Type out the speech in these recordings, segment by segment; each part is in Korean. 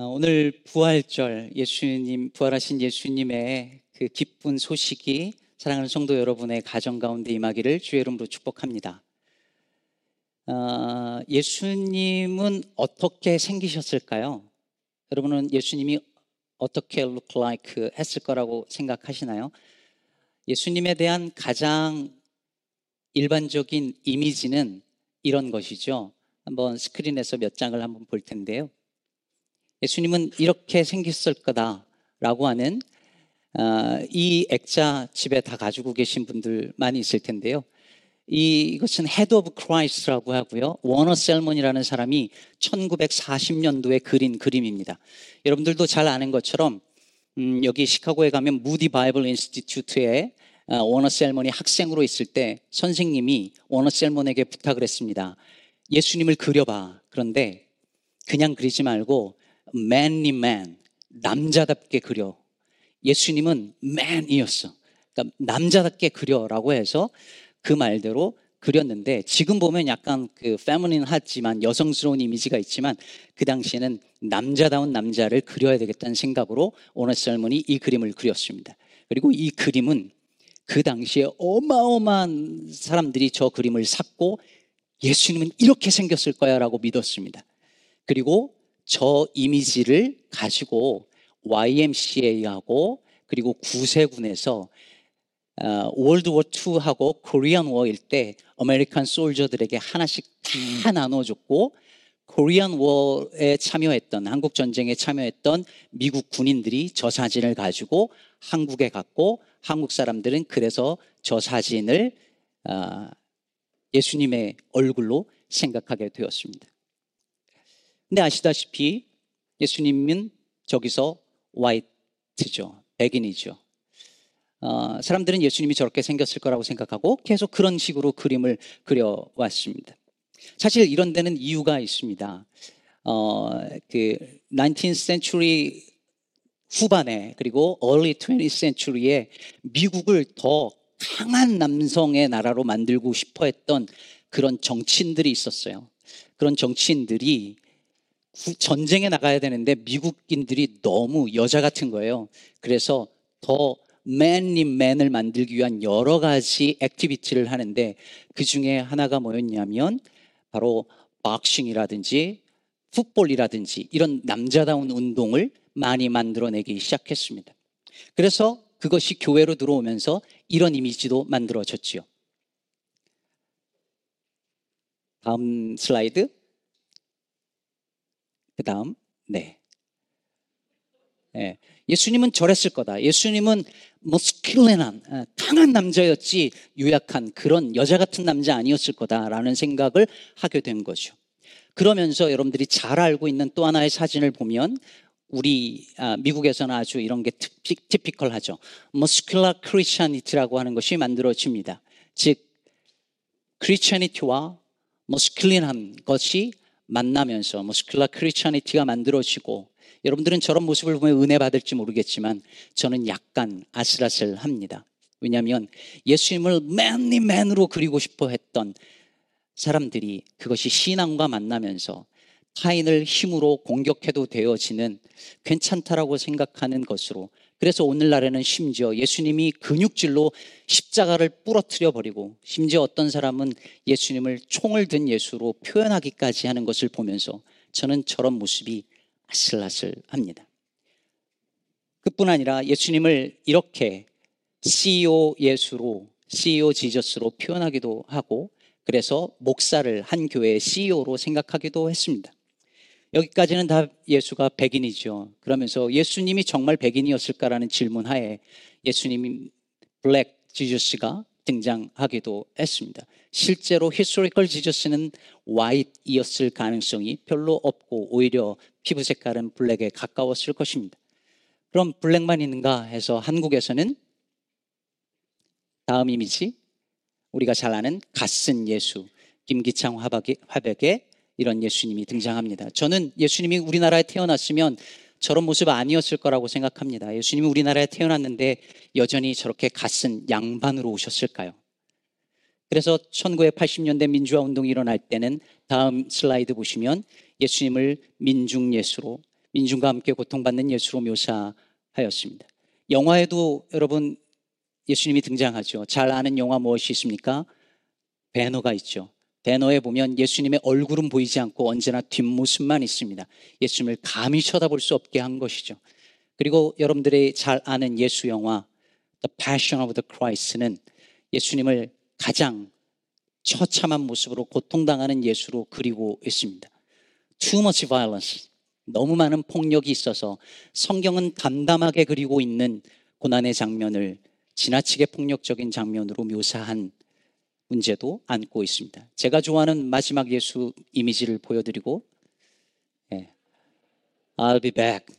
어, 오늘 부활절 예수님 부활하신 예수님의 그 기쁜 소식이 사랑하는 성도 여러분의 가정 가운데 임하기를 주의 이름으로 축복합니다. 어, 예수님은 어떻게 생기셨을까요? 여러분은 예수님이 어떻게 look like 했을 거라고 생각하시나요? 예수님에 대한 가장 일반적인 이미지는 이런 것이죠. 한번 스크린에서 몇 장을 한번 볼 텐데요. 예수님은 이렇게 생겼을 거다라고 하는 어, 이 액자 집에 다 가지고 계신 분들 많이 있을 텐데요. 이, 이것은 Head of Christ라고 하고요. 워너 셀몬이라는 사람이 1940년도에 그린 그림입니다. 여러분들도 잘 아는 것처럼 음, 여기 시카고에 가면 Moody Bible Institute에 어, 워너 셀몬이 학생으로 있을 때 선생님이 워너 셀몬에게 부탁을 했습니다. 예수님을 그려봐. 그런데 그냥 그리지 말고 manly man, 남자답게 그려. 예수님은 man이었어. 그러니까 남자답게 그려라고 해서 그 말대로 그렸는데 지금 보면 약간 그 feminine 하지만 여성스러운 이미지가 있지만 그 당시에는 남자다운 남자를 그려야 되겠다는 생각으로 오너 셀몬이 이 그림을 그렸습니다. 그리고 이 그림은 그 당시에 어마어마한 사람들이 저 그림을 샀고 예수님은 이렇게 생겼을 거야라고 믿었습니다. 그리고 저 이미지를 가지고 YMCA하고 그리고 구세군에서 어, World War II하고 Korean War일 때 American soldier들에게 하나씩 다 나눠줬고 Korean War에 참여했던 한국 전쟁에 참여했던 미국 군인들이 저 사진을 가지고 한국에 갔고 한국 사람들은 그래서 저 사진을 어, 예수님의 얼굴로 생각하게 되었습니다. 근데 아시다시피 예수님은 저기서 화이트죠. 백인이죠. 어, 사람들은 예수님이 저렇게 생겼을 거라고 생각하고 계속 그런 식으로 그림을 그려왔습니다. 사실 이런 데는 이유가 있습니다. 어, 그 19th century 후반에 그리고 early 20th century에 미국을 더 강한 남성의 나라로 만들고 싶어 했던 그런 정치인들이 있었어요. 그런 정치인들이 전쟁에 나가야 되는데 미국인들이 너무 여자 같은 거예요. 그래서 더 manly man을 만들기 위한 여러 가지 activity를 하는데 그 중에 하나가 뭐였냐면 바로 박싱이라든지 풋볼이라든지 이런 남자다운 운동을 많이 만들어내기 시작했습니다. 그래서 그것이 교회로 들어오면서 이런 이미지도 만들어졌지요. 다음 슬라이드. 그 다음, 네. 네. 예수님은 저랬을 거다. 예수님은 masculine한, 어, 강한 남자였지 유약한 그런 여자 같은 남자 아니었을 거다라는 생각을 하게 된 거죠. 그러면서 여러분들이 잘 알고 있는 또 하나의 사진을 보면 우리 아, 미국에서는 아주 이런 게 typical하죠. muscular Christianity라고 하는 것이 만들어집니다. 즉 Christianity와 masculine한 것이 만나면서 muscular Christianity가 만들어지고 여러분들은 저런 모습을 보면 은혜 받을지 모르겠지만 저는 약간 아슬아슬합니다. 왜냐하면 예수님을 맨니 맨으로 그리고 싶어 했던 사람들이 그것이 신앙과 만나면서 타인을 힘으로 공격해도 되어지는 괜찮다라고 생각하는 것으로 그래서 오늘날에는 심지어 예수님이 근육질로 십자가를 부러뜨려 버리고 심지어 어떤 사람은 예수님을 총을 든 예수로 표현하기까지 하는 것을 보면서 저는 저런 모습이 아슬아슬합니다. 그뿐 아니라 예수님을 이렇게 CEO 예수로 CEO Jesus로 표현하기도 하고 그래서 목사를 한 교회의 CEO로 생각하기도 했습니다. 여기까지는 다 예수가 백인이죠. 그러면서 예수님이 정말 백인이었을까라는 질문 하에 예수님이 black Jesus가 등장하기도 했습니다. 실제로 historical Jesus는 화이트이었을 가능성이 별로 없고 오히려 피부 색깔은 블랙에 가까웠을 것입니다. 그럼 블랙만 있는가 해서 한국에서는 다음 이미지 우리가 잘 아는 갓쓴 예수 김기창 화백의 이런 예수님이 등장합니다. 저는 예수님이 우리나라에 태어났으면 저런 모습 아니었을 거라고 생각합니다. 예수님이 우리나라에 태어났는데 여전히 저렇게 갓은 양반으로 오셨을까요? 그래서 1980년대 민주화 운동이 일어날 때는 다음 슬라이드 보시면 예수님을 민중 예수로 민중과 함께 고통받는 예수로 묘사하였습니다. 영화에도 여러분 예수님이 등장하죠. 잘 아는 영화 무엇이 있습니까? 배너가 있죠. 배너에 보면 예수님의 얼굴은 보이지 않고 언제나 뒷모습만 있습니다. 예수님을 감히 쳐다볼 수 없게 한 것이죠. 그리고 여러분들이 잘 아는 예수 영화 The Passion of the Christ는 예수님을 가장 처참한 모습으로 고통당하는 예수로 그리고 있습니다. Too much violence. 너무 많은 폭력이 있어서 성경은 담담하게 그리고 있는 고난의 장면을 지나치게 폭력적인 장면으로 묘사한 문제도 안고 있습니다. 제가 좋아하는 마지막 예수 이미지를 보여드리고, 예. I'll be back.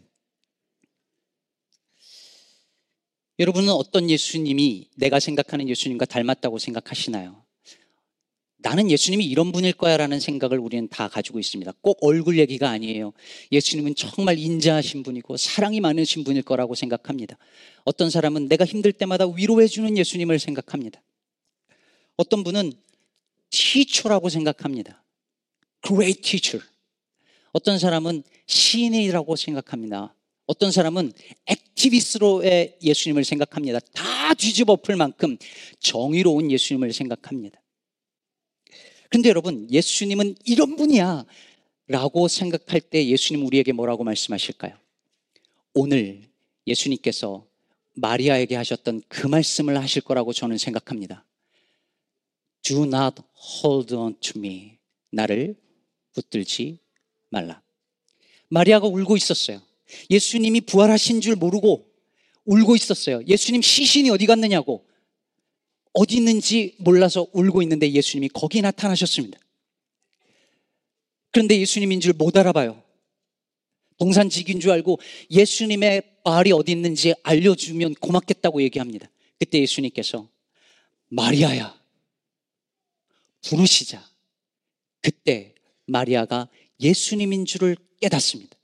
여러분은 어떤 예수님이 내가 생각하는 예수님과 닮았다고 생각하시나요? 나는 예수님이 이런 분일 거야 라는 생각을 우리는 다 가지고 있습니다. 꼭 얼굴 얘기가 아니에요. 예수님은 정말 인자하신 분이고 사랑이 많으신 분일 거라고 생각합니다. 어떤 사람은 내가 힘들 때마다 위로해 주는 예수님을 생각합니다. 어떤 분은 teacher라고 생각합니다. great teacher. 어떤 사람은 시인이라고 생각합니다. 어떤 사람은 액티비스로의 예수님을 생각합니다. 다 뒤집어 풀 만큼 정의로운 예수님을 생각합니다. 근데 여러분, 예수님은 이런 분이야. 라고 생각할 때 예수님 우리에게 뭐라고 말씀하실까요? 오늘 예수님께서 마리아에게 하셨던 그 말씀을 하실 거라고 저는 생각합니다. Do not hold on to me. 나를 붙들지 말라. 마리아가 울고 있었어요. 예수님이 부활하신 줄 모르고 울고 있었어요. 예수님 시신이 어디 갔느냐고. 어디 있는지 몰라서 울고 있는데 예수님이 거기 나타나셨습니다. 그런데 예수님인 줄 못 알아봐요. 동산직인 줄 알고 예수님의 발이 어디 있는지 알려주면 고맙겠다고 얘기합니다. 그때 예수님께서 마리아야 부르시자. 그때 마리아가 예수님인 줄을 깨닫습니다.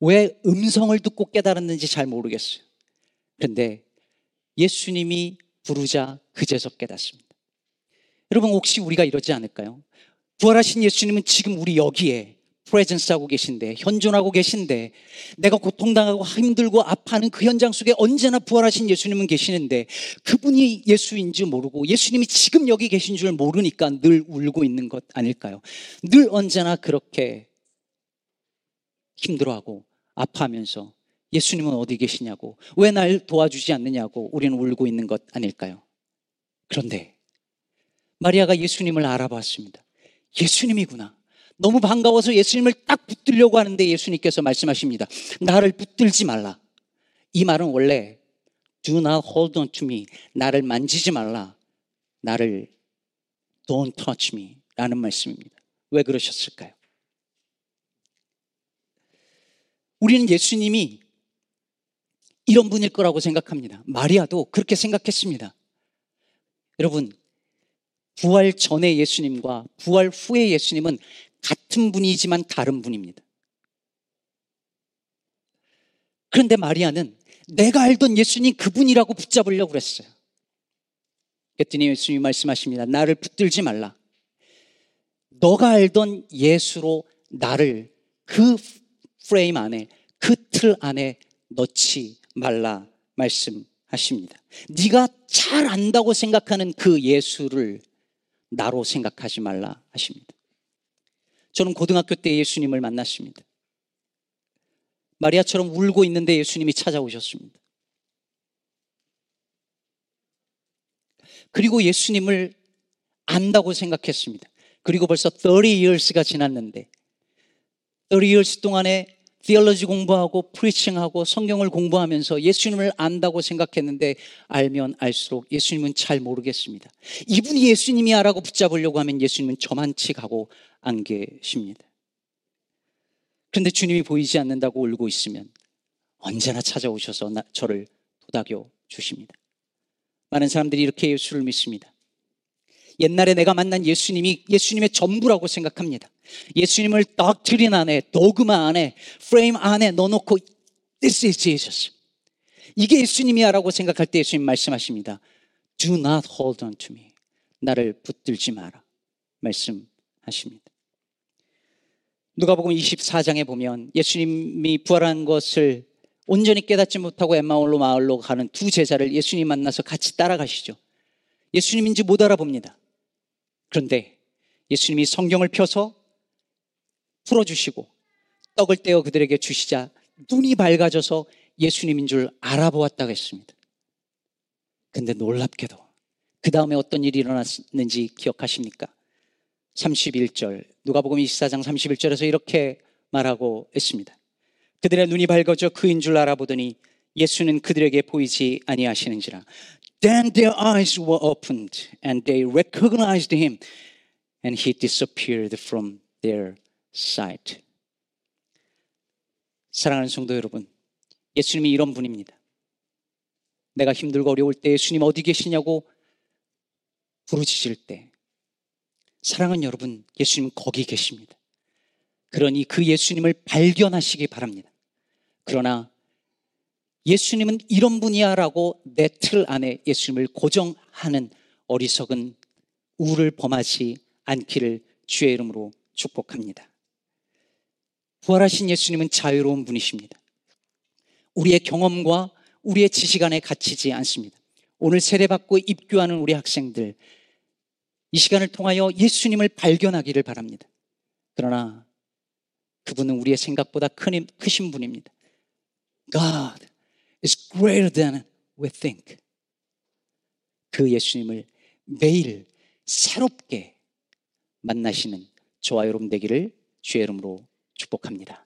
왜 음성을 듣고 깨달았는지 잘 모르겠어요. 그런데 예수님이 부르자 그제서 깨닫습니다. 여러분 혹시 우리가 이러지 않을까요? 부활하신 예수님은 지금 우리 여기에 프레젠스 하고 계신데 현존하고 계신데 내가 고통당하고 힘들고 아파하는 그 현장 속에 언제나 부활하신 예수님은 계시는데 그분이 예수인지 모르고 예수님이 지금 여기 계신 줄 모르니까 늘 울고 있는 것 아닐까요? 늘 언제나 그렇게 힘들어하고 아파하면서 예수님은 어디 계시냐고, 왜 날 도와주지 않느냐고 우리는 울고 있는 것 아닐까요? 그런데 마리아가 예수님을 알아봤습니다. 예수님이구나. 너무 반가워서 예수님을 딱 붙들려고 하는데 예수님께서 말씀하십니다. 나를 붙들지 말라. 이 말은 원래 do not hold on to me. 나를 만지지 말라. 나를 don't touch me. 라는 말씀입니다. 왜 그러셨을까요? 우리는 예수님이 이런 분일 거라고 생각합니다. 마리아도 그렇게 생각했습니다. 여러분, 부활 전의 예수님과 부활 후의 예수님은 같은 분이지만 다른 분입니다. 그런데 마리아는 내가 알던 예수님 그분이라고 붙잡으려고 그랬어요. 그랬더니 예수님이 말씀하십니다. 나를 붙들지 말라. 너가 알던 예수로 나를 그 프레임 안에 그 틀 안에 넣지 말라 말씀하십니다. 네가 잘 안다고 생각하는 그 예수를 나로 생각하지 말라 하십니다. 저는 고등학교 때 예수님을 만났습니다. 마리아처럼 울고 있는데 예수님이 찾아오셨습니다. 그리고 예수님을 안다고 생각했습니다. 그리고 벌써 30 years가 지났는데 30 years 동안에 디얼러지 공부하고 프리칭하고 성경을 공부하면서 예수님을 안다고 생각했는데 알면 알수록 예수님은 잘 모르겠습니다. 이분이 예수님이야라고 붙잡으려고 하면 예수님은 저만치 가고 안 계십니다. 그런데 주님이 보이지 않는다고 울고 있으면 언제나 찾아오셔서 나, 저를 도닥여 주십니다. 많은 사람들이 이렇게 예수를 믿습니다. 옛날에 내가 만난 예수님이 예수님의 전부라고 생각합니다. 예수님을 덕트린 안에, 도그마 안에, 프레임 안에 넣어놓고 This is Jesus. 이게 예수님이야 라고 생각할 때 예수님 말씀하십니다. Do not hold on to me. 나를 붙들지 마라. 말씀하십니다. 누가복음 24장에 보면 예수님이 부활한 것을 온전히 깨닫지 못하고 엠마올로 마을로 가는 두 제자를 예수님 만나서 같이 따라가시죠. 예수님인지 못 알아봅니다. 그런데 예수님이 성경을 펴서 풀어주시고 떡을 떼어 그들에게 주시자 눈이 밝아져서 예수님인 줄 알아보았다고 했습니다. 근데 놀랍게도 그 다음에 어떤 일이 일어났는지 기억하십니까? 31절, 누가복음 24장 31절에서 이렇게 말하고 있습니다. 그들의 눈이 밝아져 그인 줄 알아보더니 예수는 그들에게 보이지 아니하시는지라. Then their eyes were opened and they recognized him and he disappeared from their sight. 사랑하는 성도 여러분, 예수님이 이런 분입니다. 내가 힘들고 어려울 때 예수님 어디 계시냐고 부르짖을 때 사랑하는 여러분, 예수님은 거기 계십니다. 그러니 그 예수님을 발견하시기 바랍니다. 그러나 예수님은 이런 분이야라고 내 틀 안에 예수님을 고정하는 어리석은 우를 범하지 않기를 주의 이름으로 축복합니다. 부활하신 예수님은 자유로운 분이십니다. 우리의 경험과 우리의 지식 안에 갇히지 않습니다. 오늘 세례받고 입교하는 우리 학생들, 이 시간을 통하여 예수님을 발견하기를 바랍니다. 그러나 그분은 우리의 생각보다 큰, 크신 분입니다. God is greater than we think. 그 예수님을 매일 새롭게 만나시는 저와 여러분 되기를 주의 이름으로 축복합니다.